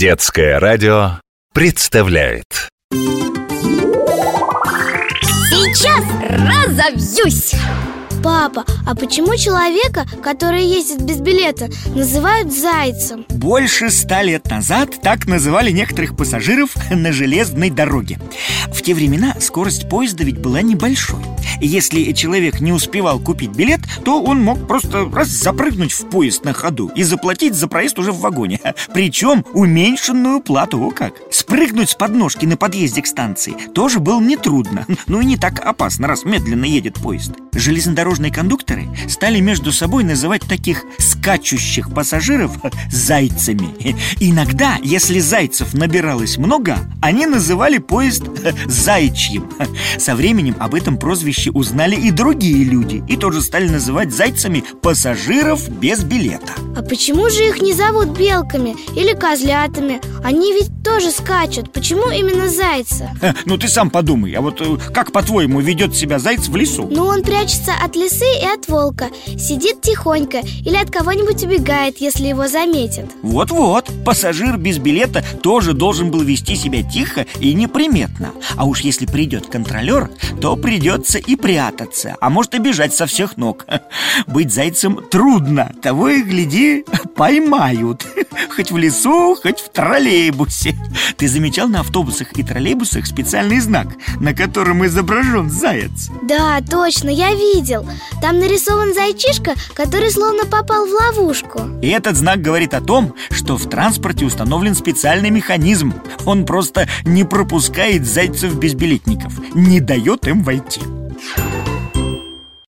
Детское радио представляет Сейчас разовьюсь! Папа, а почему человека, который ездит без билета, называют зайцем? Больше ста лет назад так называли некоторых пассажиров на железной дороге. В те времена скорость поезда ведь была небольшой. Если человек не успевал купить билет, то он мог просто раз запрыгнуть в поезд на ходу И заплатить за проезд уже в вагоне. Причем уменьшенную плату, о как! Спрыгнуть с подножки на подъезде к станции тоже было нетрудно Ну и не так опасно, раз медленно едет поезд Железнодорожные кондукторы стали между собой называть таких скачущих пассажиров зайцами Иногда, если зайцев набиралось много, они называли поезд зайчьим Со временем об этом прозвище узнали и другие люди И тоже стали называть зайцами пассажиров без билета А почему же их не зовут белками или козлятами? Они ведь тоже скачут Почему именно зайцы? Ну ты сам подумай, а вот э, как по-твоему ведет себя заяц в лесу? Ну, он прячется от лисы и от волка. Сидит тихонько или от кого-нибудь убегает, если его заметят. Вот-вот, пассажир без билета тоже должен был вести себя тихо и неприметно. А уж если придет контролер, то придется и прятаться А может и бежать со всех ног. Быть зайцем трудно, того и гляди, поймают Хоть в лесу, хоть в троллейбусе. Ты замечал на автобусах и троллейбусах специальный знак, на котором изображен заяц? Да, точно, я видел. Там нарисован зайчишка, который словно попал в ловушку. И этот знак говорит о том, что в транспорте установлен специальный механизм. Он просто не пропускает зайцев-безбилетников Не дает им войти